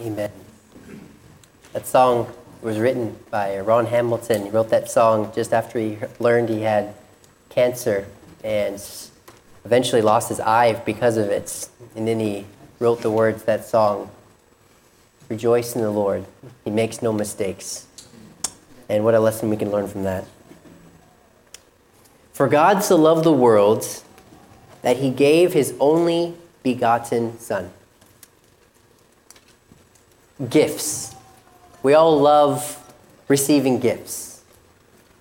Amen. That song was written by Ron Hamilton. He wrote that song just after he learned he had cancer and eventually lost his eye because of it. And then he wrote the words that song Rejoice in the Lord. He makes no mistakes. And what a lesson we can learn from that. For God so loved the world that he gave his only begotten Son. Gifts. We all love receiving gifts.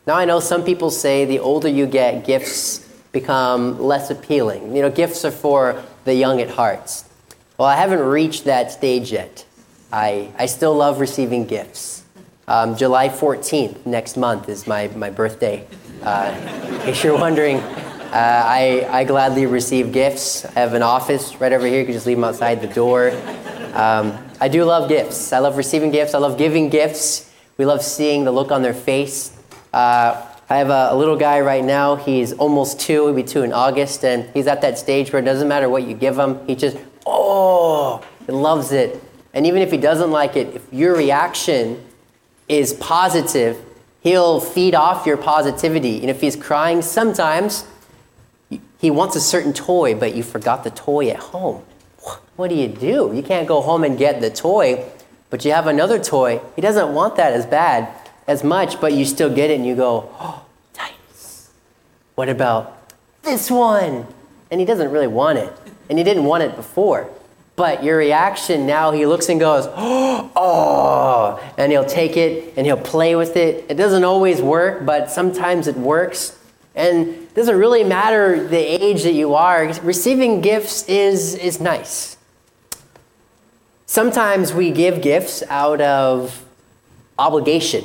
Now, I know some people say the older you get, gifts become less appealing. You know, gifts are for the young at heart. Well, I haven't reached that stage yet. I, I still love receiving gifts. Um, July 14th, next month, is my, my birthday. Uh, in case you're wondering, uh, I, I gladly receive gifts. I have an office right over here. You can just leave them outside the door. Um, I do love gifts. I love receiving gifts. I love giving gifts. We love seeing the look on their face. Uh, I have a, a, little guy right now. He's almost two. He'll be two in August. And he's at that stage where it doesn't matter what you give him. He just, oh, he loves it. And even if he doesn't like it, if your reaction is positive, he'll feed off your positivity. And if he's crying, sometimes he wants a certain toy, but you forgot the toy at home. What do you do? You can't go home and get the toy, but you have another toy. He doesn't want that as bad, as much, but you still get it and you go, oh. What about this one? And he doesn't really want it. And he didn't want it before. But your reaction now, he looks and goes, oh, and he'll take it and he'll play with it. It doesn't always work, but sometimes it works. And it doesn't really matter the age that you are, receiving gifts is, is nice. Sometimes we give gifts out of obligation.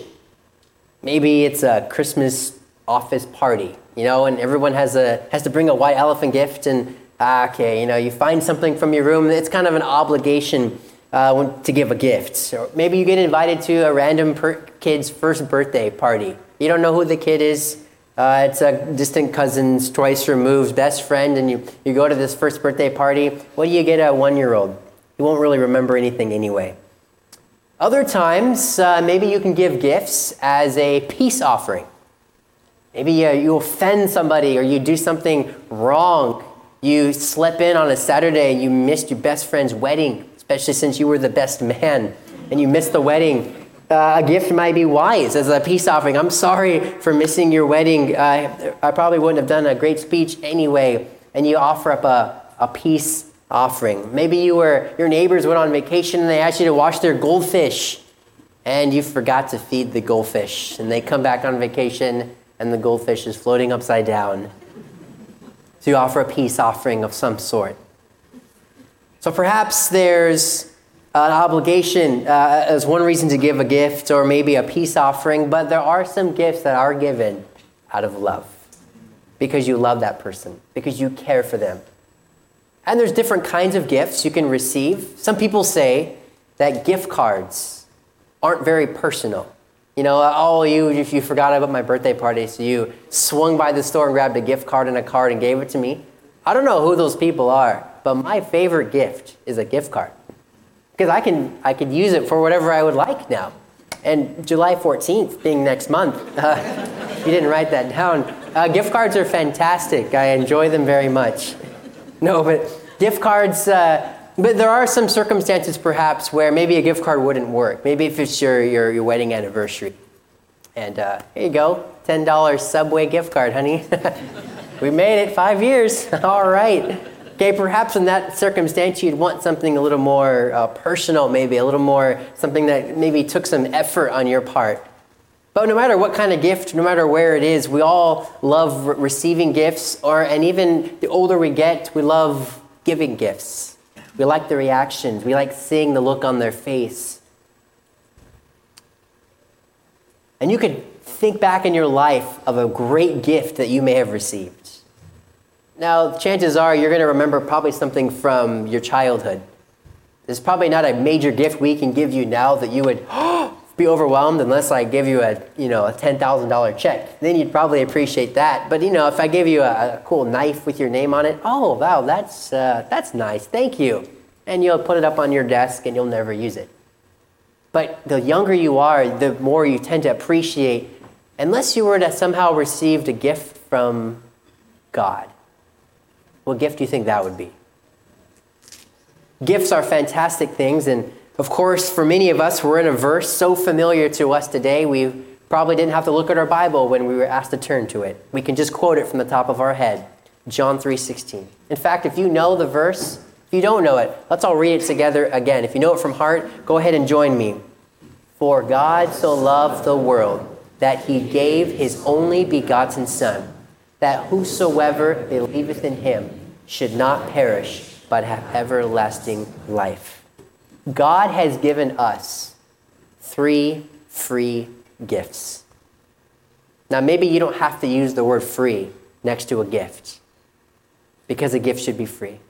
Maybe it's a Christmas office party, you know, and everyone has, a, has to bring a white elephant gift and Ah, okay, you know, you find something from your room, it's kind of an obligation uh, to give a gift. Or maybe you get invited to a random per- kid's first birthday party. You don't know who the kid is. Uh, it's a distant cousin's twice removed best friend, and you, you go to this first birthday party. What do you get a one year old? You won't really remember anything anyway. Other times, uh, maybe you can give gifts as a peace offering. Maybe uh, you offend somebody or you do something wrong you slip in on a Saturday and you missed your best friend's wedding, especially since you were the best man, and you missed the wedding. Uh, a gift might be wise as a peace offering. I'm sorry for missing your wedding. Uh, I probably wouldn't have done a great speech anyway. And you offer up a, a peace offering. Maybe you were your neighbors went on vacation and they asked you to wash their goldfish, and you forgot to feed the goldfish. And they come back on vacation and the goldfish is floating upside down So you offer a peace offering of some sort. So perhaps there's an obligation uh, as one reason to give a gift or maybe a peace offering, but there are some gifts that are given out of love because you love that person, because you care for them. And there's different kinds of gifts you can receive. Some people say that gift cards aren't very personal. You know, oh, you, if you forgot about my birthday party, so you swung by the store and grabbed a gift card and a card and gave it to me. I don't know who those people are, but my favorite gift is a gift card. Because I can, I can use it for whatever I would like now. And July 14th being next month, uh, you didn't write that down. Uh, gift cards are fantastic. I enjoy them very much. No, but gift cards, uh, but there are some circumstances perhaps where maybe a gift card wouldn't work. Maybe if it's your, your, your wedding anniversary. And uh, here you go, $10 Subway gift card, honey. we made it, five years. All right. Okay, perhaps in that circumstance, you'd want something a little more uh, personal, maybe a little more something that maybe took some effort on your part. But no matter what kind of gift, no matter where it is, we all love re- receiving gifts, or and even the older we get, we love giving gifts. We like the reactions. We like seeing the look on their face. And you could think back in your life of a great gift that you may have received. Now, chances are you're going to remember probably something from your childhood. There's probably not a major gift we can give you now that you would be overwhelmed unless I give you a, you know, a $10,000 check. Then you'd probably appreciate that. But, you know, if I give you a, a cool knife with your name on it, oh, wow, that's, uh, that's nice. Thank you. And you'll put it up on your desk and you'll never use it. But the younger you are, the more you tend to appreciate, unless you were to somehow received a gift from God. What gift do you think that would be? Gifts are fantastic things, and of course, for many of us, we're in a verse so familiar to us today, we probably didn't have to look at our Bible when we were asked to turn to it. We can just quote it from the top of our head. John 3:16. In fact, if you know the verse, if you don't know it, let's all read it together again. If you know it from heart, go ahead and join me. For God so loved the world that he gave his only begotten son, that whosoever believeth in him should not perish, but have everlasting life. God has given us three free gifts. Now, maybe you don't have to use the word free next to a gift because a gift should be free.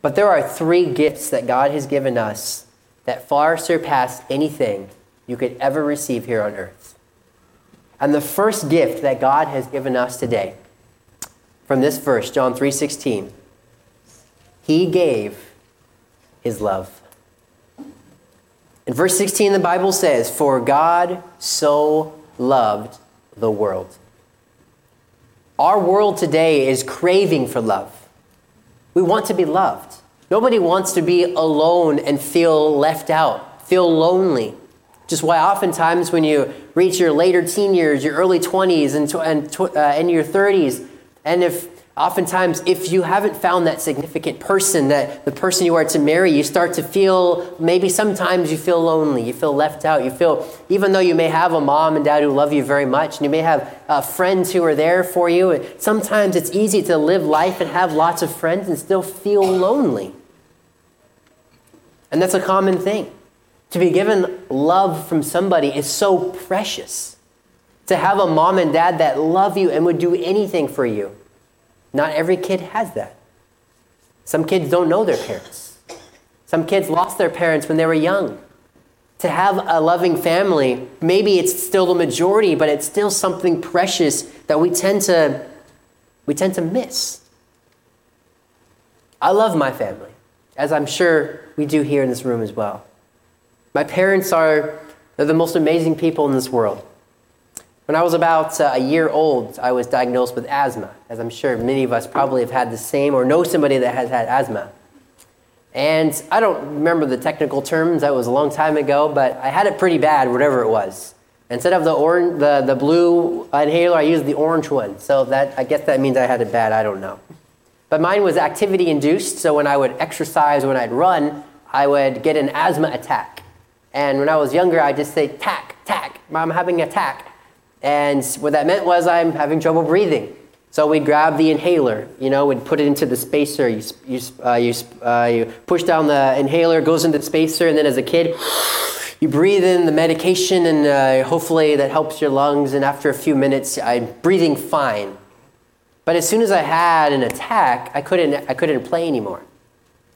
But there are three gifts that God has given us that far surpass anything you could ever receive here on earth. And the first gift that God has given us today from this verse, John 3:16, he gave his love. In verse 16 the Bible says, "For God so loved the world." Our world today is craving for love. We want to be loved. Nobody wants to be alone and feel left out, feel lonely. Just why oftentimes when you reach your later teen years, your early 20s and, and, uh, and your 30s, and if oftentimes if you haven't found that significant person, that the person you are to marry, you start to feel, maybe sometimes you feel lonely, you feel left out, you feel, even though you may have a mom and dad who love you very much, and you may have uh, friends who are there for you, sometimes it's easy to live life and have lots of friends and still feel lonely. And that's a common thing. To be given love from somebody is so precious. To have a mom and dad that love you and would do anything for you. Not every kid has that. Some kids don't know their parents. Some kids lost their parents when they were young. To have a loving family, maybe it's still the majority, but it's still something precious that we tend to we tend to miss. I love my family, as I'm sure we do here in this room as well. My parents are the most amazing people in this world. When I was about uh, a year old, I was diagnosed with asthma, as I'm sure many of us probably have had the same or know somebody that has had asthma. And I don't remember the technical terms, that was a long time ago, but I had it pretty bad, whatever it was. Instead of the, orange, the, the blue inhaler, I used the orange one. So that, I guess that means I had it bad, I don't know. But mine was activity induced, so when I would exercise, when I'd run, I would get an asthma attack. And when I was younger, I'd just say, tack, tack, I'm having a tack. And what that meant was I'm having trouble breathing. So we'd grab the inhaler, you know, we'd put it into the spacer. You, you, uh, you, uh, you push down the inhaler, goes into the spacer, and then as a kid, you breathe in the medication, and uh, hopefully that helps your lungs. And after a few minutes, I'm breathing fine. But as soon as I had an attack, I couldn't, I couldn't play anymore.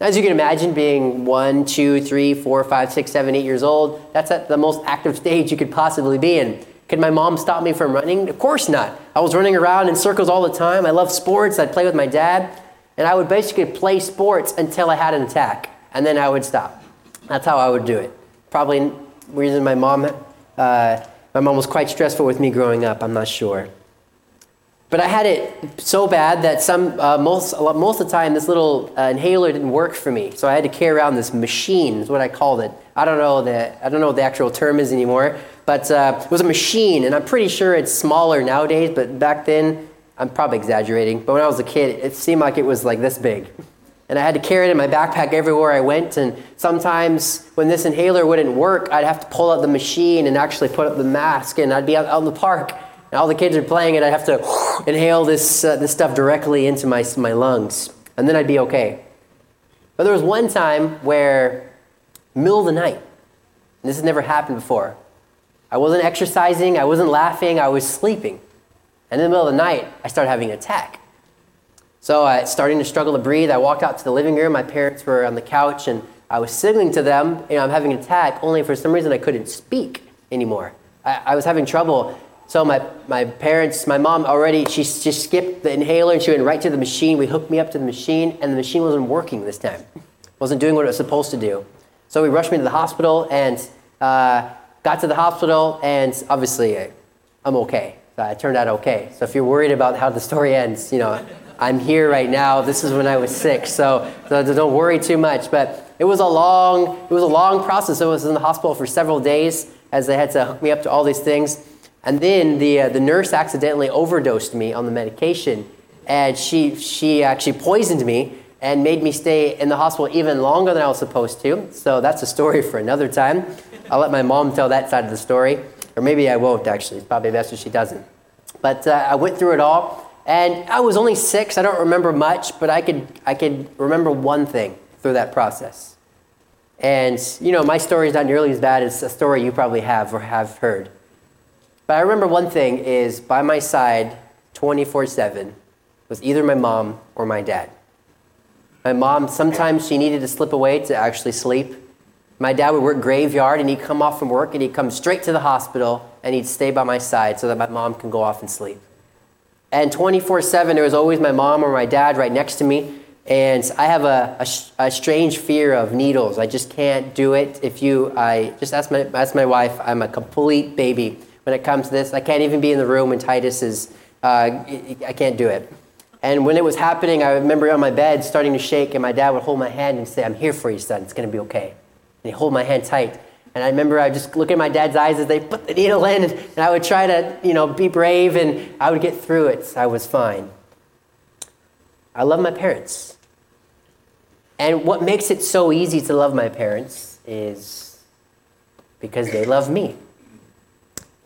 As you can imagine, being one, two, three, four, five, six, seven, eight years old, that's at the most active stage you could possibly be in. Could my mom stop me from running? Of course not. I was running around in circles all the time. I loved sports. I'd play with my dad. And I would basically play sports until I had an attack. And then I would stop. That's how I would do it. Probably reason my mom, uh, my mom was quite stressful with me growing up. I'm not sure. But I had it so bad that some, uh, most, most of the time, this little uh, inhaler didn't work for me. So I had to carry around this machine, is what I called it. I don't know the, I don't know what the actual term is anymore, but uh, it was a machine, and I'm pretty sure it's smaller nowadays, but back then, I'm probably exaggerating, but when I was a kid, it seemed like it was like this big. And I had to carry it in my backpack everywhere I went, and sometimes when this inhaler wouldn't work, I'd have to pull out the machine and actually put up the mask, and I'd be out, out in the park and all the kids are playing and I'd have to inhale this, uh, this stuff directly into my, my lungs, and then I'd be okay. But there was one time where, middle of the night, this has never happened before, I wasn't exercising, I wasn't laughing, I was sleeping. And in the middle of the night, I started having an attack. So I starting to struggle to breathe. I walked out to the living room. My parents were on the couch, and I was signaling to them, you know, I'm having an attack. Only for some reason I couldn't speak anymore. I, I was having trouble so my, my parents, my mom already, she just skipped the inhaler and she went right to the machine. We hooked me up to the machine and the machine wasn't working this time. wasn't doing what it was supposed to do. So we rushed me to the hospital and Uh, got to the hospital, and obviously, I'm okay. So I turned out okay. So if you're worried about how the story ends, you know, I'm here right now. This is when I was sick, so, so don't worry too much. But it was a long, it was a long process. I was in the hospital for several days as they had to hook me up to all these things. And then the, uh, the nurse accidentally overdosed me on the medication, and she, she actually poisoned me and made me stay in the hospital even longer than I was supposed to. So that's a story for another time. I'll let my mom tell that side of the story, or maybe I won't actually. It's probably best if she doesn't. But uh, I went through it all, and I was only six. I don't remember much, but I could, I could remember one thing through that process. And, you know, my story is not nearly as bad as a story you probably have or have heard. But I remember one thing is by my side 24 7 was either my mom or my dad. My mom, sometimes she needed to slip away to actually sleep. My dad would work graveyard and he'd come off from work and he'd come straight to the hospital and he'd stay by my side so that my mom can go off and sleep. And 24 7, there was always my mom or my dad right next to me. And I have a, a, a, strange fear of needles. I just can't do it. If you, I just ask my, ask my wife, I'm a complete baby when it comes to this. I can't even be in the room when Titus is, uh, I can't do it. And when it was happening, I remember on my bed starting to shake, and my dad would hold my hand and say, I'm here for you, son. It's going to be okay. He'd hold my hand tight. And I remember I just look at my dad's eyes as they put the needle in, and I would try to, you know, be brave, and I would get through it. I was fine. I love my parents. And what makes it so easy to love my parents is because they love me.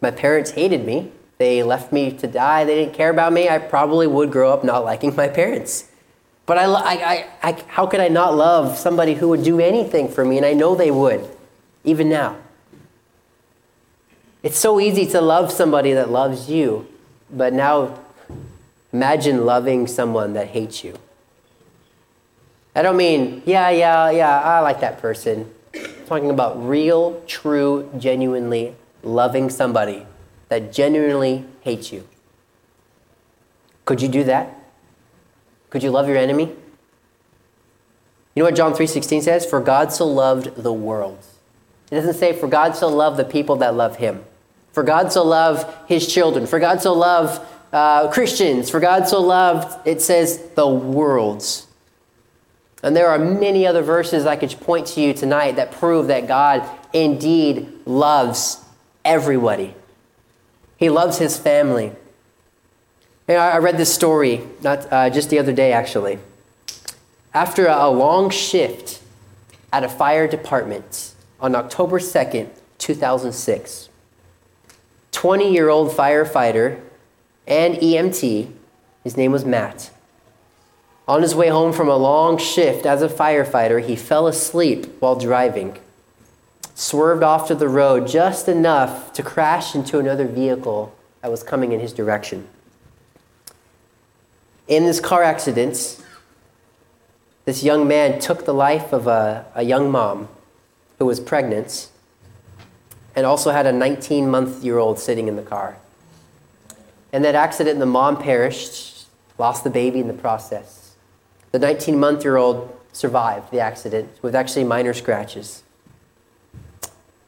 My parents hated me. They left me to die. They didn't care about me. I probably would grow up not liking my parents. But I, I, I, how could I not love somebody who would do anything for me? And I know they would, even now. It's so easy to love somebody that loves you, but now imagine loving someone that hates you. I don't mean, yeah, yeah, yeah, I like that person. I'm talking about real, true, genuinely loving somebody that genuinely hates you. Could you do that? Could you love your enemy? You know what John 3:16 says? For God so loved the world. It doesn't say for God so loved the people that love him. For God so loved his children. For God so loved uh, Christians. For God so loved, it says, the worlds. And there are many other verses I could point to you tonight that prove that God indeed loves everybody. He loves his family. I read this story not uh, just the other day, actually. After a long shift at a fire department on October 2nd, 2006, 20 year old firefighter and EMT, his name was Matt, on his way home from a long shift as a firefighter, he fell asleep while driving, swerved off to the road just enough to crash into another vehicle that was coming in his direction. In this car accident, this young man took the life of a, a young mom who was pregnant and also had a 19 month year old sitting in the car. In that accident, the mom perished, lost the baby in the process. The 19 month year old survived the accident with actually minor scratches.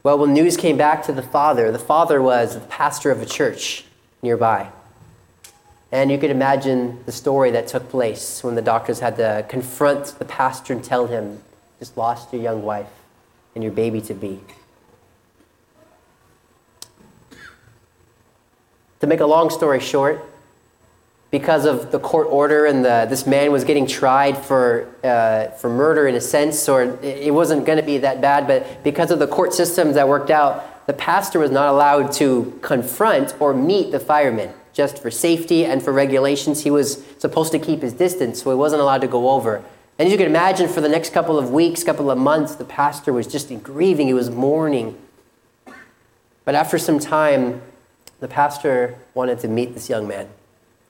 Well, when news came back to the father, the father was the pastor of a church nearby. And you could imagine the story that took place when the doctors had to confront the pastor and tell him, just lost your young wife and your baby to be. To make a long story short, because of the court order and the, this man was getting tried for, uh, for murder in a sense, or it wasn't going to be that bad, but because of the court systems that worked out, the pastor was not allowed to confront or meet the firemen. Just for safety and for regulations, he was supposed to keep his distance, so he wasn't allowed to go over. And as you can imagine, for the next couple of weeks, couple of months, the pastor was just grieving, he was mourning. But after some time, the pastor wanted to meet this young man.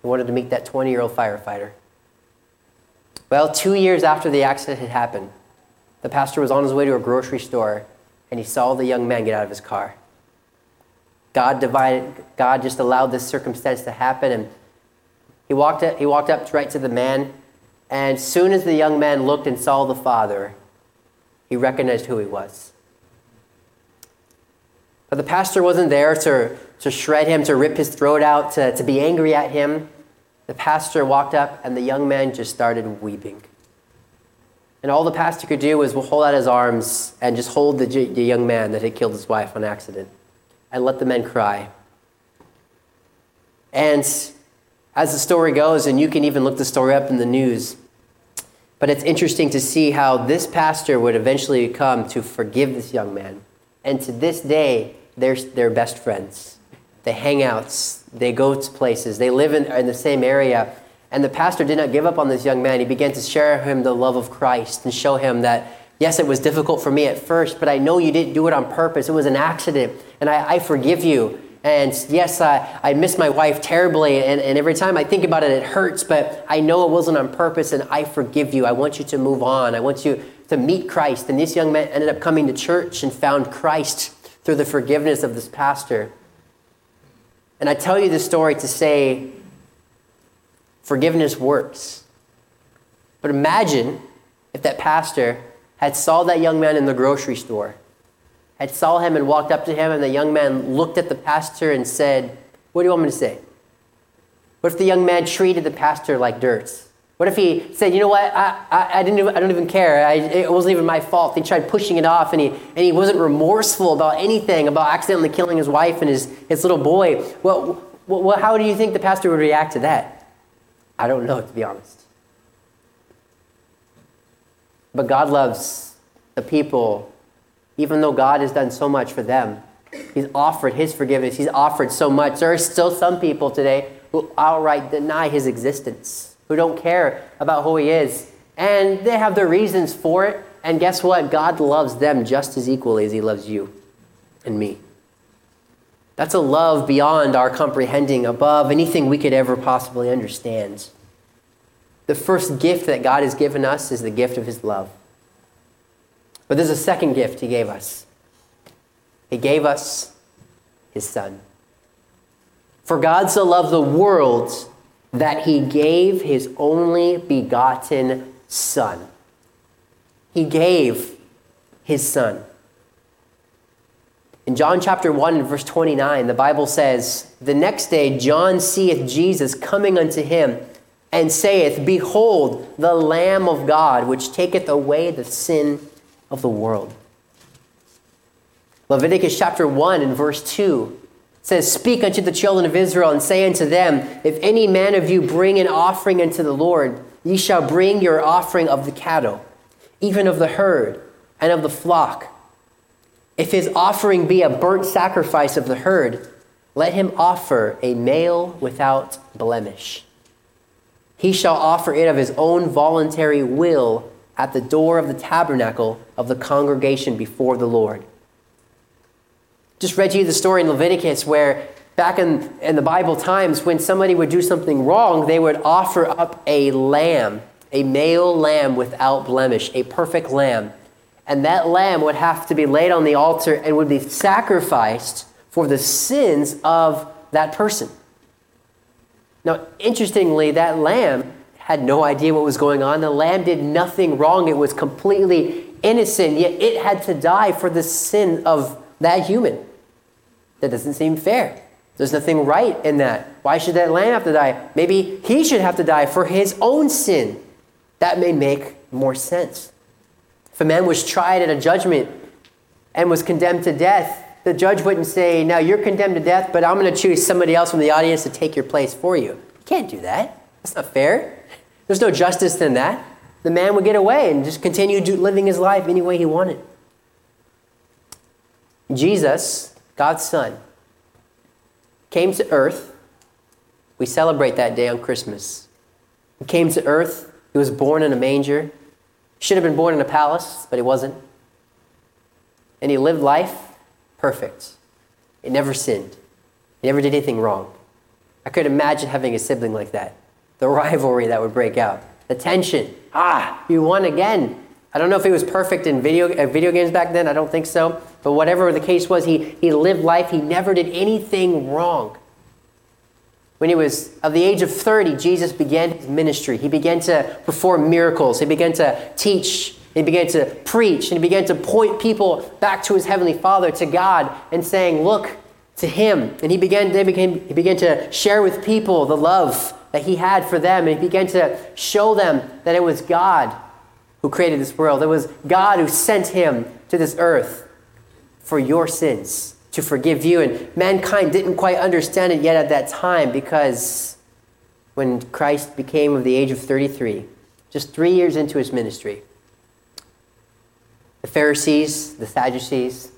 He wanted to meet that 20 year old firefighter. Well, two years after the accident had happened, the pastor was on his way to a grocery store and he saw the young man get out of his car. God divided, God just allowed this circumstance to happen and he walked up, he walked up right to the man and soon as the young man looked and saw the father, he recognized who he was. But the pastor wasn't there to, to shred him, to rip his throat out, to, to be angry at him. The pastor walked up, and the young man just started weeping. And all the pastor could do was hold out his arms and just hold the, the young man that had killed his wife on accident and let the men cry. And as the story goes, and you can even look the story up in the news, but it's interesting to see how this pastor would eventually come to forgive this young man. And to this day, they're, they're best friends. They hang out, they go to places, they live in, in the same area. And the pastor did not give up on this young man. He began to share him the love of Christ and show him that, yes, it was difficult for me at first, but I know you didn't do it on purpose. It was an accident, and I, I forgive you. And yes, I, I miss my wife terribly, and, and every time I think about it, it hurts, but I know it wasn't on purpose, and I forgive you. I want you to move on. I want you to meet Christ. And this young man ended up coming to church and found Christ through the forgiveness of this pastor. And I tell you this story to say forgiveness works. But imagine if that pastor had saw that young man in the grocery store had saw him and walked up to him, and the young man looked at the pastor and said, What do you want me to say? What if the young man treated the pastor like dirt? What if he said, you know what, I, I, I, didn't even, I don't even care. I, it wasn't even my fault. He tried pushing it off and he, and he wasn't remorseful about anything, about accidentally killing his wife and his, his little boy. Well, well, how do you think the pastor would react to that? I don't know, to be honest. But God loves the people even though God has done so much for them. He's offered His forgiveness, He's offered so much. There are still some people today who outright deny His existence, who don't care about who He is. And they have their reasons for it. And guess what? God loves them just as equally as He loves you and me. That's a love beyond our comprehending, above anything we could ever possibly understand. The first gift that God has given us is the gift of His love. But there's a second gift he gave us. He gave us his son. For God so loved the world that he gave his only begotten son. He gave his son. In John chapter 1 and verse 29, the Bible says, The next day John seeth Jesus coming unto him, and saith, Behold, the Lamb of God, which taketh away the sin of the world. Leviticus chapter 1 and verse 2 says, Speak unto the children of Israel and say unto them, If any man of you bring an offering unto the Lord, ye shall bring your offering of the cattle, even of the herd, and of the flock. If his offering be a burnt sacrifice of the herd, let him offer a male without blemish. He shall offer it of his own voluntary will at the door of the tabernacle of the congregation before the Lord. Just read you the story in Leviticus where back in, in the Bible times, when somebody would do something wrong, they would offer up a lamb, a male lamb without blemish, a perfect lamb. And that lamb would have to be laid on the altar and would be sacrificed for the sins of that person. Now, interestingly, that lamb had no idea what was going on. The lamb did nothing wrong, it was completely innocent, yet it had to die for the sin of that human. That doesn't seem fair. There's nothing right in that. Why should that lamb have to die? Maybe he should have to die for his own sin. That may make more sense. If a man was tried at a judgment and was condemned to death, the judge wouldn't say, Now you're condemned to death, but I'm going to choose somebody else from the audience to take your place for you. You can't do that. That's not fair. There's no justice in that. The man would get away and just continue living his life any way he wanted. Jesus, God's Son, came to earth. We celebrate that day on Christmas. He came to earth. He was born in a manger. Should have been born in a palace, but he wasn't. And he lived life perfect. He never sinned. He never did anything wrong. I could imagine having a sibling like that the rivalry that would break out, the tension. Ah, you won again. I don't know if he was perfect in video, uh, video games back then, I don't think so. But whatever the case was, he, he lived life, he never did anything wrong. When he was of the age of 30, Jesus began his ministry. He began to perform miracles. He began to teach He began to preach and he began to point people back to his heavenly Father, to God, and saying, Look to him. And he began, they became, he began to share with people the love that he had for them. And he began to show them that it was God who created this world. It was God who sent him to this earth for your sins, to forgive you. And mankind didn't quite understand it yet at that time because when Christ became of the age of 33, just three years into his ministry, the Pharisees, the Sadducees,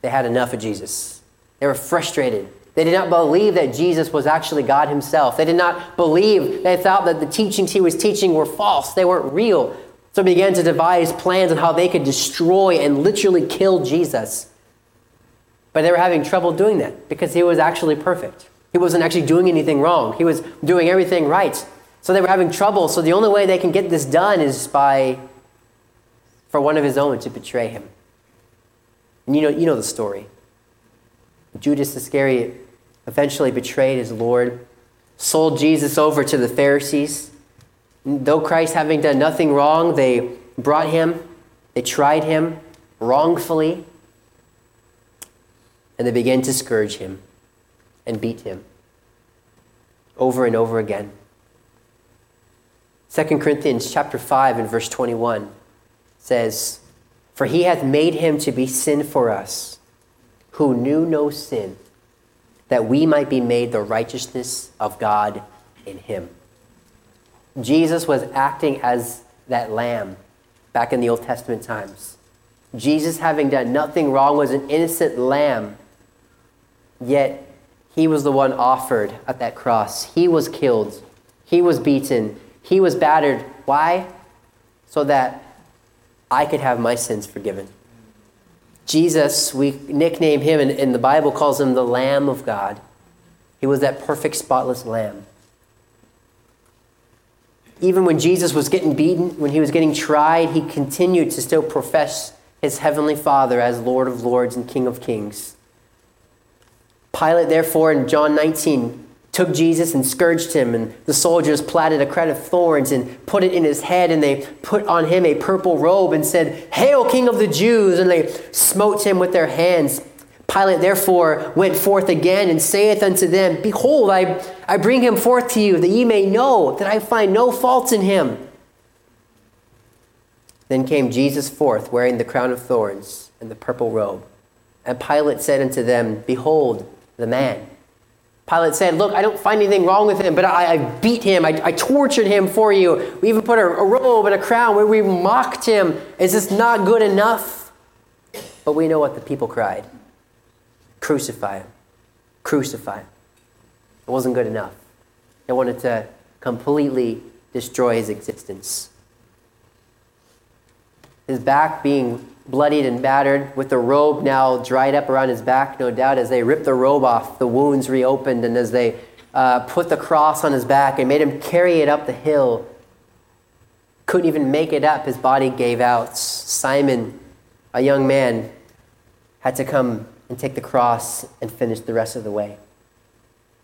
they had enough of Jesus. They were frustrated. They did not believe that Jesus was actually God himself. They did not believe, they thought that the teachings he was teaching were false. They weren't real. So they began to devise plans on how they could destroy and literally kill Jesus. But they were having trouble doing that because he was actually perfect. He wasn't actually doing anything wrong, he was doing everything right. So they were having trouble. So the only way they can get this done is by for one of his own to betray him. And you know, you know the story. Judas Iscariot eventually betrayed his Lord, sold Jesus over to the Pharisees. Though Christ, having done nothing wrong, they brought him, they tried him wrongfully, and they began to scourge him and beat him over and over again. 2 Corinthians chapter 5 and verse 21 says, For he hath made him to be sin for us, who knew no sin, that we might be made the righteousness of God in him. Jesus was acting as that lamb back in the Old Testament times. Jesus, having done nothing wrong, was an innocent lamb, yet he was the one offered at that cross. He was killed, he was beaten, he was battered. Why? So that I could have my sins forgiven. Jesus, we nickname him, and, and the Bible calls him the Lamb of God. He was that perfect, spotless lamb even when Jesus was getting beaten, when he was getting tried, he continued to still profess his heavenly Father as Lord of Lords and King of Kings. Pilate, therefore, in John 19, took Jesus and scourged him, and the soldiers platted a crown of thorns and put it in his head, and they put on him a purple robe and said, Hail, King of the Jews! And they smote him with their hands. Pilate therefore went forth again and saith unto them, Behold, I, I bring him forth to you, that ye may know that I find no fault in him. Then came Jesus forth, wearing the crown of thorns and the purple robe. And Pilate said unto them, Behold, the man. Pilate said, Look, I don't find anything wrong with him, but I, I beat him. I, I, tortured him for you. We even put a, a robe and a crown where we mocked him. Is this not good enough? But we know what the people cried. Crucify him. Crucify him. It wasn't good enough. They wanted to completely destroy his existence. His back being bloodied and battered, with the robe now dried up around his back, no doubt, as they ripped the robe off, the wounds reopened, and as they uh, put the cross on his back and made him carry it up the hill, couldn't even make it up, his body gave out. Simon, a young man, had to come and take the cross and finish the rest of the way.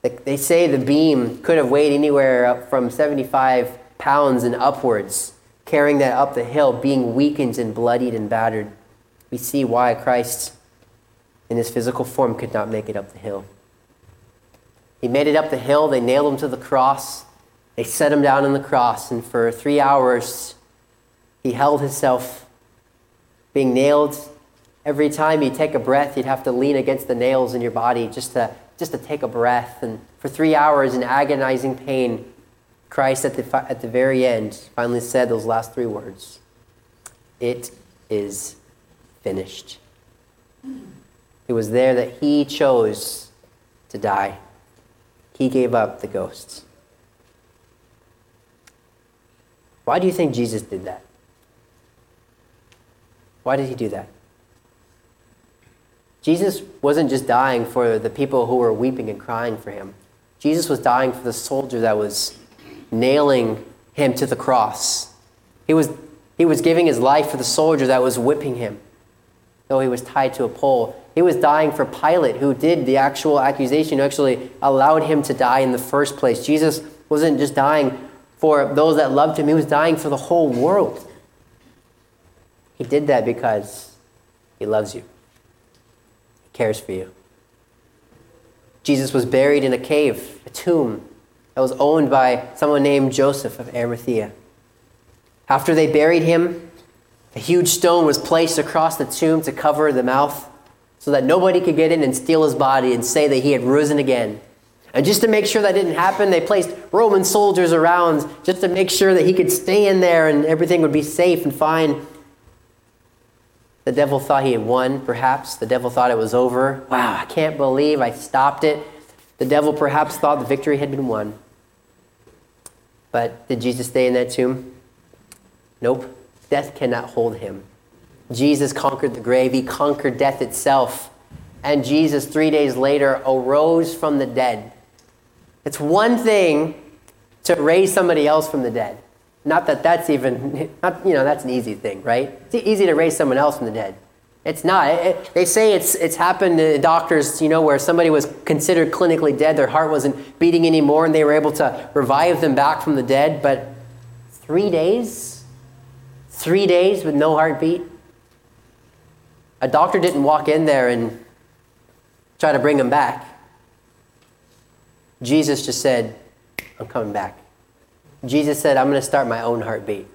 They say the beam could have weighed anywhere from 75 pounds and upwards, carrying that up the hill, being weakened and bloodied and battered. We see why Christ, in his physical form, could not make it up the hill. He made it up the hill, they nailed him to the cross, they set him down on the cross, and for three hours he held himself being nailed Every time you take a breath, you'd have to lean against the nails in your body just to, just to take a breath. And for three hours in agonizing pain, Christ at the, at the very end finally said those last three words It is finished. It was there that he chose to die. He gave up the ghosts. Why do you think Jesus did that? Why did he do that? Jesus wasn't just dying for the people who were weeping and crying for him. Jesus was dying for the soldier that was nailing him to the cross. He was, he was giving his life for the soldier that was whipping him, though he was tied to a pole. He was dying for Pilate, who did the actual accusation, who actually allowed him to die in the first place. Jesus wasn't just dying for those that loved him, he was dying for the whole world. He did that because he loves you, he cares for you. Jesus was buried in a cave, a tomb that was owned by someone named Joseph of Arimathea. After they buried him, a huge stone was placed across the tomb to cover the mouth so that nobody could get in and steal his body and say that he had risen again. And just to make sure that didn't happen, they placed Roman soldiers around just to make sure that he could stay in there and everything would be safe and fine. The devil thought he had won, perhaps. The devil thought it was over. Wow, I can't believe I stopped it. The devil perhaps thought the victory had been won. But did Jesus stay in that tomb? Nope. Death cannot hold him. Jesus conquered the grave, he conquered death itself. And Jesus, three days later, arose from the dead. It's one thing to raise somebody else from the dead. Not that that's even, not, you know, that's an easy thing, right? It's easy to raise someone else from the dead. It's not. It, it, they say it's, it's happened to doctors, you know, where somebody was considered clinically dead, their heart wasn't beating anymore, and they were able to revive them back from the dead. But three days? Three days with no heartbeat? A doctor didn't walk in there and try to bring them back. Jesus just said, I'm coming back. Jesus said, I'm going to start my own heartbeat.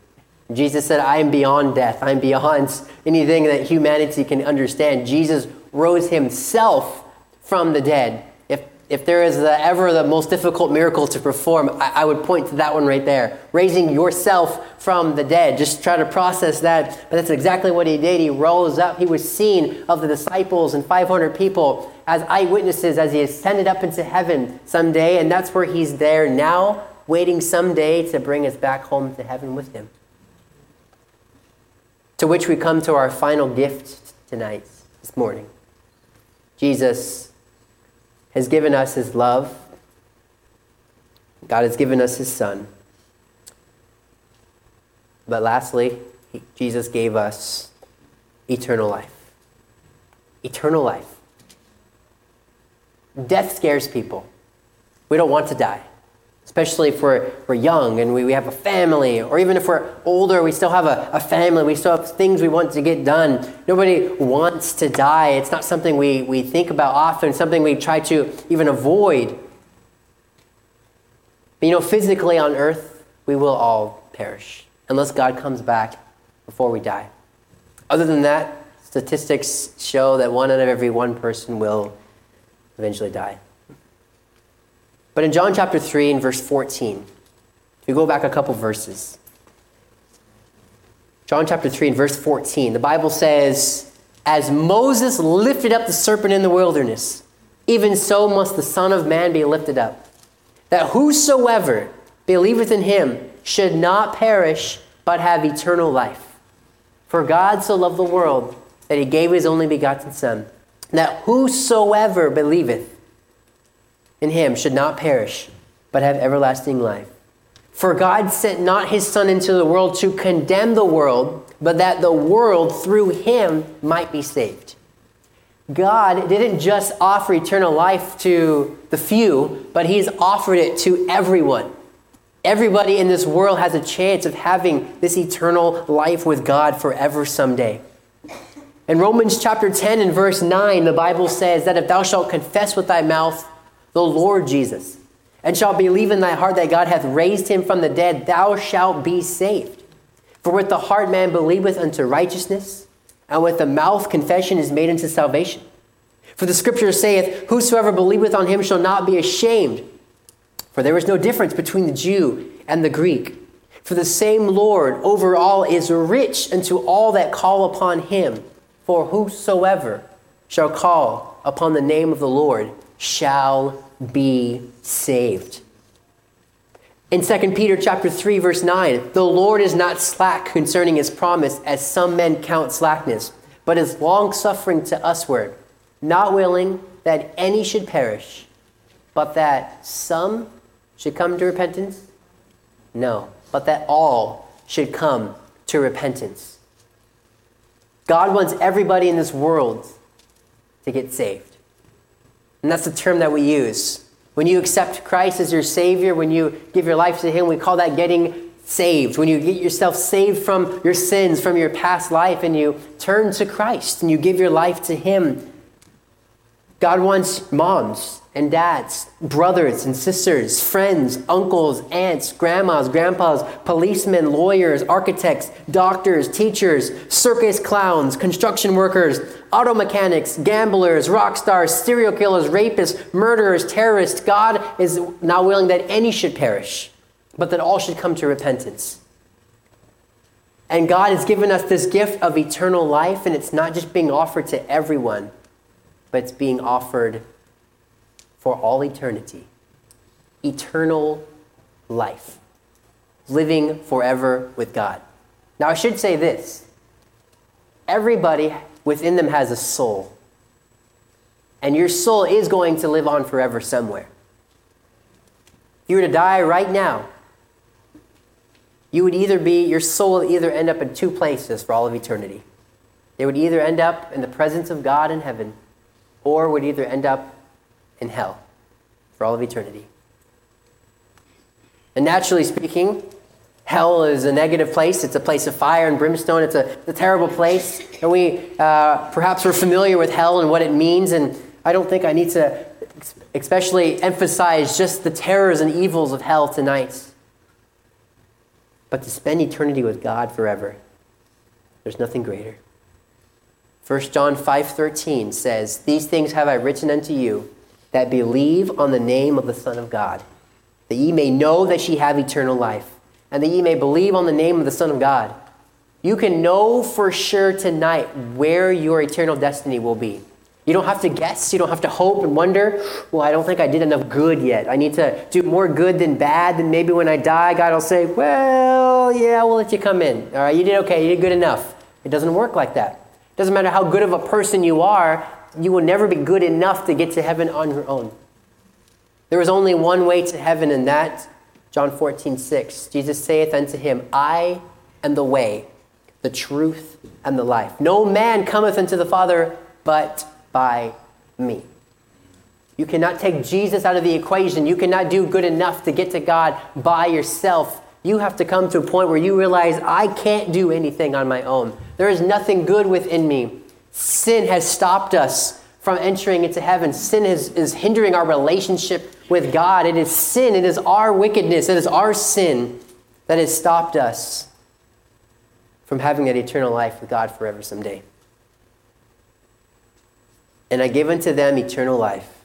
Jesus said, I am beyond death. I'm beyond anything that humanity can understand. Jesus rose himself from the dead if if there is the, ever the most difficult miracle to perform, I, I, would point to that one right there. Raising yourself from the dead. Just try to process that. But that's exactly what he did. He rose up. He was seen of the disciples and 500 people as eyewitnesses as he ascended up into heaven someday. And that's where he's there now, waiting someday to bring us back home to heaven with him. To which we come to our final gift tonight, this morning. Jesus has given us his love. God has given us his son. But lastly, he, Jesus gave us eternal life. Eternal life. Death scares people. We don't want to die especially if we're, we're young and we, we have a family, or even if we're older, we still have a, a family, we still have things we want to get done. Nobody wants to die. It's not something we, we think about often, something we try to even avoid. But you know, physically on earth, we will all perish unless God comes back before we die. Other than that, statistics show that one out of every one person will eventually die. But in John chapter 3 and verse 14, if you go back a couple verses, John chapter 3 and verse 14, the Bible says, As Moses lifted up the serpent in the wilderness, even so must the Son of Man be lifted up, that whosoever believeth in him should not perish, but have eternal life. For God so loved the world that he gave his only begotten Son, that whosoever believeth in him should not perish, but have everlasting life. For God sent not his Son into the world to condemn the world, but that the world through him might be saved. God didn't just offer eternal life to the few, but he's offered it to everyone. Everybody in this world has a chance of having this eternal life with God forever someday. In Romans chapter 10 and verse 9, the Bible says that if thou shalt confess with thy mouth the Lord Jesus, and shalt believe in thy heart that God hath raised him from the dead, thou shalt be saved. For with the heart man believeth unto righteousness, and with the mouth confession is made unto salvation. For the scripture saith, Whosoever believeth on him shall not be ashamed. For there is no difference between the Jew and the Greek. For the same Lord over all is rich unto all that call upon him. For whosoever shall call upon the name of the Lord shall be saved. In 2 Peter chapter 3 verse 9, the Lord is not slack concerning his promise as some men count slackness, but is long-suffering to usward, not willing that any should perish, but that some should come to repentance? No, but that all should come to repentance. God wants everybody in this world to get saved. And that's the term that we use. When you accept Christ as your Savior, when you give your life to Him, we call that getting saved, when you get yourself saved from your sins, from your past life, and you turn to Christ and you give your life to Him. God wants moms and dads, brothers and sisters, friends, uncles, aunts, grandmas, grandpas, policemen, lawyers, architects, doctors, teachers, circus clowns, construction workers, auto mechanics, gamblers, rock stars, serial killers, rapists, murderers, terrorists. God is not willing that any should perish but that all should come to repentance. And God has given us this gift of eternal life, and it's not just being offered to everyone, but it's being offered for all eternity. Eternal life. Living forever with God. Now, I should say this everybody within them has a soul. And your soul is going to live on forever somewhere. If you were to die right now, you would either be, your soul would either end up in two places for all of eternity. It would either end up in the presence of God in heaven, or would either end up in hell for all of eternity. And naturally speaking, hell is a negative place. It's a place of fire and brimstone. It's a, a terrible place. And we uh, perhaps we're familiar with hell and what it means. And I don't think I need to especially emphasize just the terrors and evils of hell tonight but to spend eternity with God forever. There's nothing greater. 1 John 5:13 says, "These things have I written unto you that believe on the name of the Son of God, that ye may know that ye have eternal life, and that ye may believe on the name of the Son of God." You can know for sure tonight where your eternal destiny will be. You don't have to guess. You don't have to hope and wonder, well, I don't think I did enough good yet. I need to do more good than bad. Then maybe when I die, God will say, well, yeah, we'll let you come in. All right, you did okay. You did good enough. It doesn't work like that. Doesn't matter how good of a person you are, you will never be good enough to get to heaven on your own. There is only one way to heaven, and that, John 14, 6. Jesus saith unto him, I am the way, the truth, and the life. No man cometh unto the Father but by me. You cannot take Jesus out of the equation. You cannot do good enough to get to God by yourself. You have to come to a point where you realize, I can't do anything on my own. There is nothing good within me. Sin has stopped us from entering into heaven. Sin is, is hindering our relationship with God. It is sin. It is our wickedness. It is our sin that has stopped us from having that eternal life with God forever someday. And I give unto them eternal life,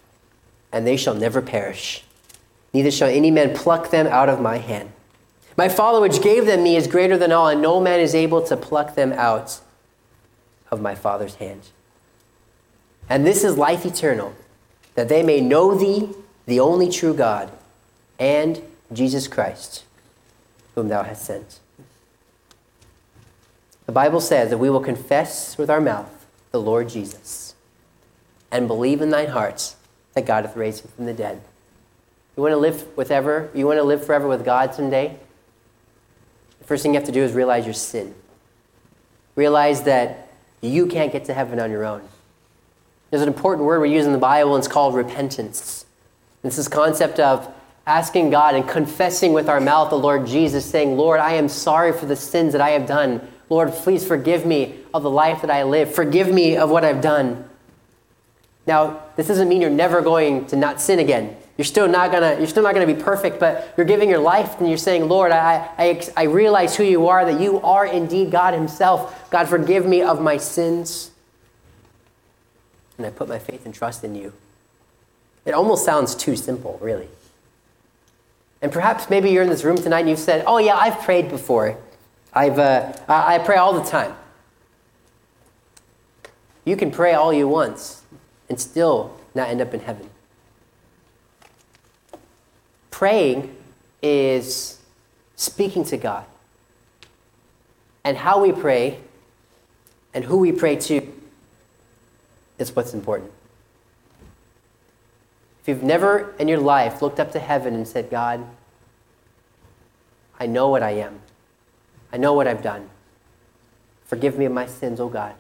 and they shall never perish, neither shall any man pluck them out of my hand. My Father which gave them me is greater than all, and no man is able to pluck them out of my Father's hand. And this is life eternal, that they may know thee, the only true God, and Jesus Christ, whom thou hast sent. The Bible says that we will confess with our mouth the Lord Jesus and believe in thine heart that God hath raised him from the dead. You want to live with ever, you want to live forever with God someday? First thing you have to do is realize your sin. Realize that you can't get to heaven on your own. There's an important word we use in the Bible, and it's called repentance. It's this concept of asking God and confessing with our mouth the Lord Jesus, saying, Lord, I am sorry for the sins that I have done. Lord, please forgive me of the life that I live. Forgive me of what I've done. Now, this doesn't mean you're never going to not sin again. You're still not gonna, you're still not gonna be perfect, but you're giving your life and you're saying, Lord, I, I, I realize who you are, that you are indeed God Himself. God, forgive me of my sins. And I put my faith and trust in you. It almost sounds too simple, really. And perhaps maybe you're in this room tonight and you've said, Oh, yeah, I've prayed before. I've, uh, I pray all the time. You can pray all you want and still not end up in heaven. Praying is speaking to God. And how we pray and who we pray to is what's important. If you've never in your life looked up to heaven and said, God, I know what I am, I know what I've done. Forgive me of my sins, oh God.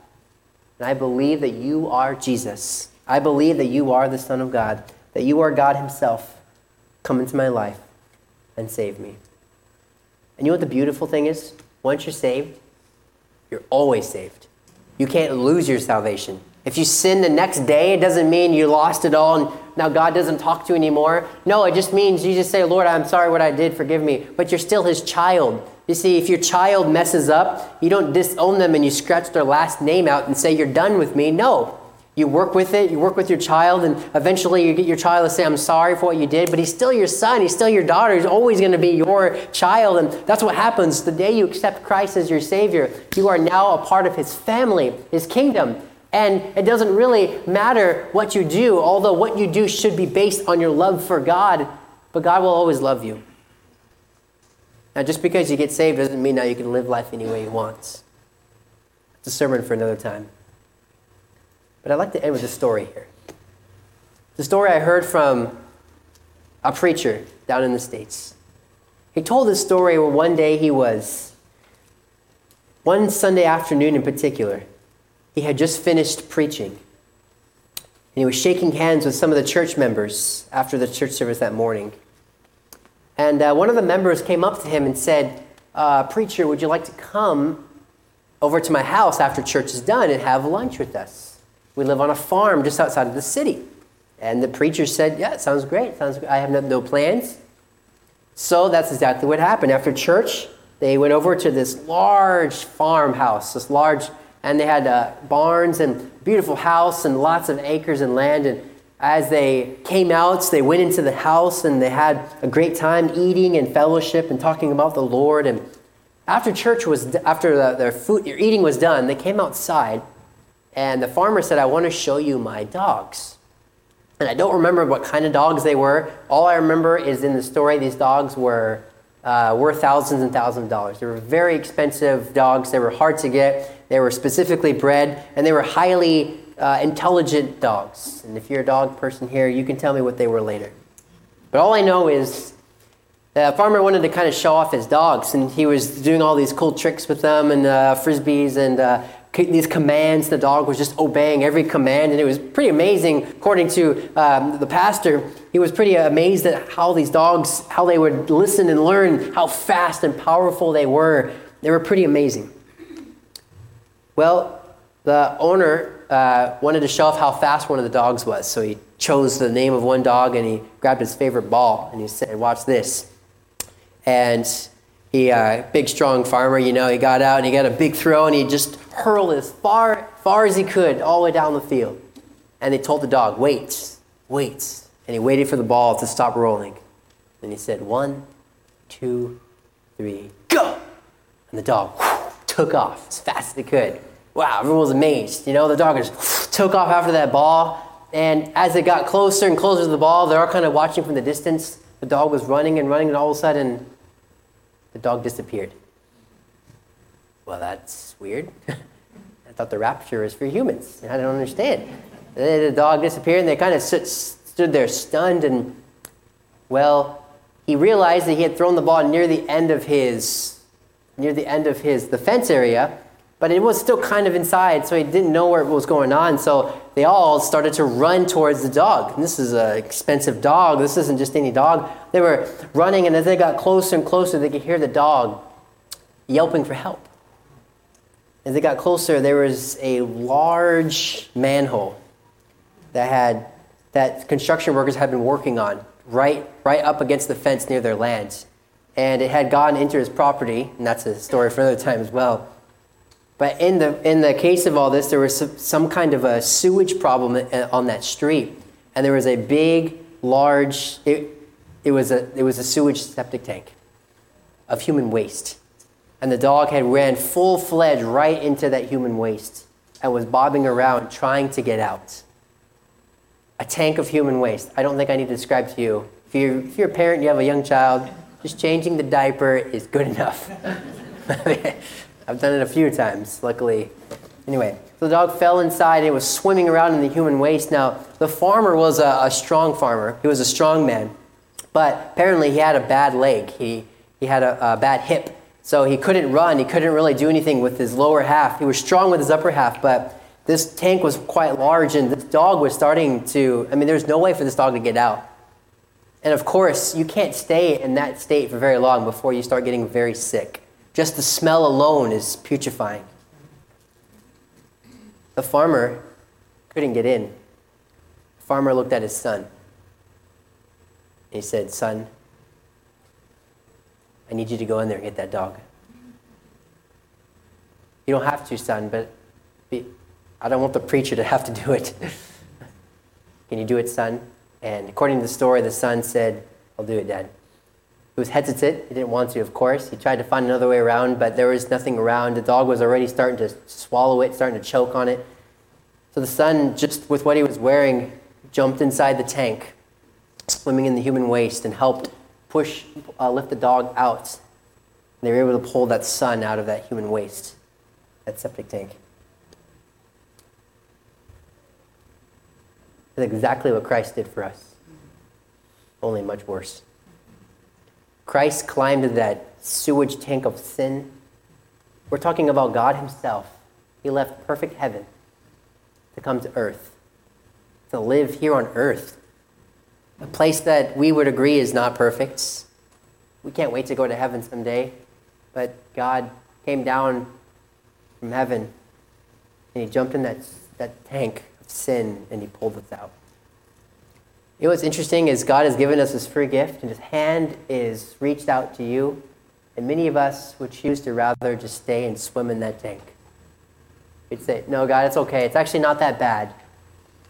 And I believe that you are Jesus. I believe that you are the Son of God, that you are God Himself. Come into my life and save me. And you know what the beautiful thing is? Once you're saved, you're always saved. You can't lose your salvation. If you sin the next day, it doesn't mean you lost it all and now God doesn't talk to you anymore. No, it just means you just say, Lord, I'm sorry what I did, forgive me. But you're still his child. You see, if your child messes up, you don't disown them and you scratch their last name out and say, You're done with me. No. You work with it, you work with your child, and eventually you get your child to say, I'm sorry for what you did, but he's still your son, he's still your daughter, he's always going to be your child. And that's what happens the day you accept Christ as your Savior. You are now a part of his family, his kingdom. And it doesn't really matter what you do, although what you do should be based on your love for God, but God will always love you. Now, just because you get saved doesn't mean now you can live life any way you want. It's a sermon for another time. But I'd like to end with a story here. The story I heard from a preacher down in the States. He told this story where one day he was, one Sunday afternoon in particular, he had just finished preaching. And he was shaking hands with some of the church members after the church service that morning. And uh, one of the members came up to him and said, uh, Preacher, would you like to come over to my house after church is done and have lunch with us? We live on a farm just outside of the city. And the preacher said, Yeah, sounds great. Sounds I have no, no plans. So that's exactly what happened. After church, they went over to this large farmhouse, this large and they had uh, barns and beautiful house and lots of acres and land. And as they came out, they went into the house and they had a great time eating and fellowship and talking about the Lord. And after church was, after the, their food, their eating was done, they came outside, and the farmer said, "I want to show you my dogs." And I don't remember what kind of dogs they were. All I remember is in the story, these dogs were uh, worth thousands and thousands of dollars. They were very expensive dogs. They were hard to get. They were specifically bred, and they were highly uh, intelligent dogs. And if you're a dog person here, you can tell me what they were later. But all I know is the farmer wanted to kind of show off his dogs, and he was doing all these cool tricks with them and uh, frisbees and uh, these commands. The dog was just obeying every command, and it was pretty amazing. According to um, the pastor, he was pretty amazed at how these dogs, how they would listen and learn, how fast and powerful they were. They were pretty amazing. Well, the owner uh, wanted to show off how fast one of the dogs was. So he chose the name of one dog and he grabbed his favorite ball and he said, Watch this. And he, uh, big, strong farmer, you know, he got out and he got a big throw and he just hurled as far, far as he could all the way down the field. And they told the dog, Wait, wait. And he waited for the ball to stop rolling. And he said, One, two, three, go! And the dog took off as fast as he could wow, everyone was amazed. You know, the dog just took off after that ball. And as it got closer and closer to the ball, they're all kind of watching from the distance. The dog was running and running, and all of a sudden, the dog disappeared. Well, that's weird. I thought the rapture was for humans. I don't understand. The dog disappeared, and they kind of stood, stood there stunned. And, well, he realized that he had thrown the ball near the end of his, near the end of his, the fence area but it was still kind of inside, so he didn't know it was going on. So they all started to run towards the dog. And this is an expensive dog. This isn't just any dog. They were running, and as they got closer and closer, they could hear the dog yelping for help. As they got closer, there was a large manhole that had that construction workers had been working on right right up against the fence near their lands. And it had gotten into his property, and that's a story for another time as well. But in the, in the case of all this, there was some, some kind of a sewage problem uh, on that street. And there was a big, large, it, it, was a, it was a sewage septic tank of human waste. And the dog had ran full fledged right into that human waste and was bobbing around trying to get out. A tank of human waste. I don't think I need to describe to you. If you're, if you're a parent, you have a young child, just changing the diaper is good enough. I've done it a few times, luckily. Anyway, so the dog fell inside and it was swimming around in the human waste. Now, the farmer was a, a strong farmer, he was a strong man, but apparently he had a bad leg. He, he had a, a bad hip. So he couldn't run, he couldn't really do anything with his lower half. He was strong with his upper half, but this tank was quite large and this dog was starting to, I mean, there's no way for this dog to get out. And of course, you can't stay in that state for very long before you start getting very sick. Just the smell alone is putrefying. The farmer couldn't get in. The farmer looked at his son. He said, Son, I need you to go in there and get that dog. You don't have to, son, but I don't want the preacher to have to do it. Can you do it, son? And according to the story, the son said, I'll do it, Dad. He was hesitant. He didn't want to, of course. He tried to find another way around, but there was nothing around. The dog was already starting to swallow it, starting to choke on it. So the son, just with what he was wearing, jumped inside the tank, swimming in the human waste, and helped push, uh, lift the dog out. And they were able to pull that son out of that human waste, that septic tank. That's exactly what Christ did for us, only much worse. Christ climbed that sewage tank of sin. We're talking about God Himself. He left perfect heaven to come to earth, to live here on earth, a place that we would agree is not perfect. We can't wait to go to heaven someday, but God came down from heaven and He jumped in that, that tank of sin and he pulled us out. You know what's interesting is God has given us this free gift and his hand is reached out to you and many of us would choose to rather just stay and swim in that tank. We'd say, no, God, it's okay. It's actually not that bad.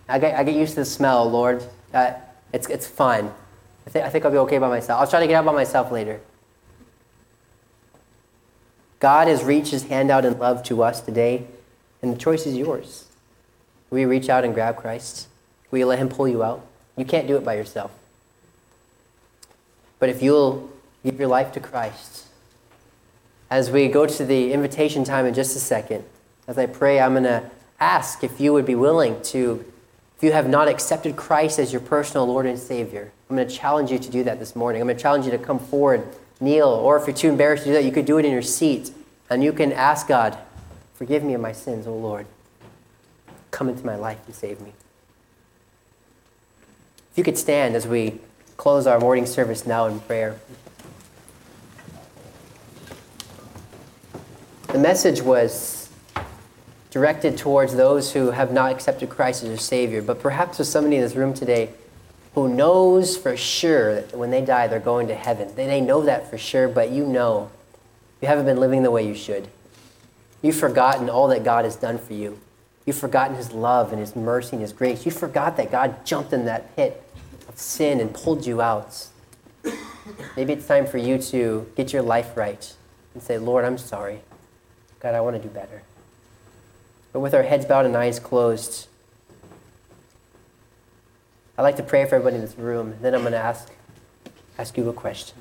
I get, I get used to the smell, Lord. Uh, it's, it's fine. I, th- I think I'll be okay by myself. I'll try to get out by myself later. God has reached his hand out in love to us today, and the choice is yours. Will you reach out and grab Christ? Will you let Him pull you out? You can't do it by yourself. But if you'll give your life to Christ, as we go to the invitation time in just a second, as I pray, I'm going to ask if you would be willing to, if you have not accepted Christ as your personal Lord and Savior, I'm going to challenge you to do that this morning. I'm going to challenge you to come forward, kneel, or if you're too embarrassed to do that, you could do it in your seat, and you can ask God, Forgive me of my sins, O Lord. Come into my life and save me. You could stand as we close our morning service now in prayer. The message was directed towards those who have not accepted Christ as their Savior, but perhaps there's somebody in this room today who knows for sure that when they die they're going to heaven. They know that for sure, but you know you haven't been living the way you should. You've forgotten all that God has done for you. You've forgotten his love and his mercy and his grace. You forgot that God jumped in that pit sin and pulled you out. Maybe it's time for you to get your life right and say, Lord, I'm sorry. God, I want to do better. But with our heads bowed and eyes closed, I'd like to pray for everybody in this room. Then I'm going to ask, ask you a question.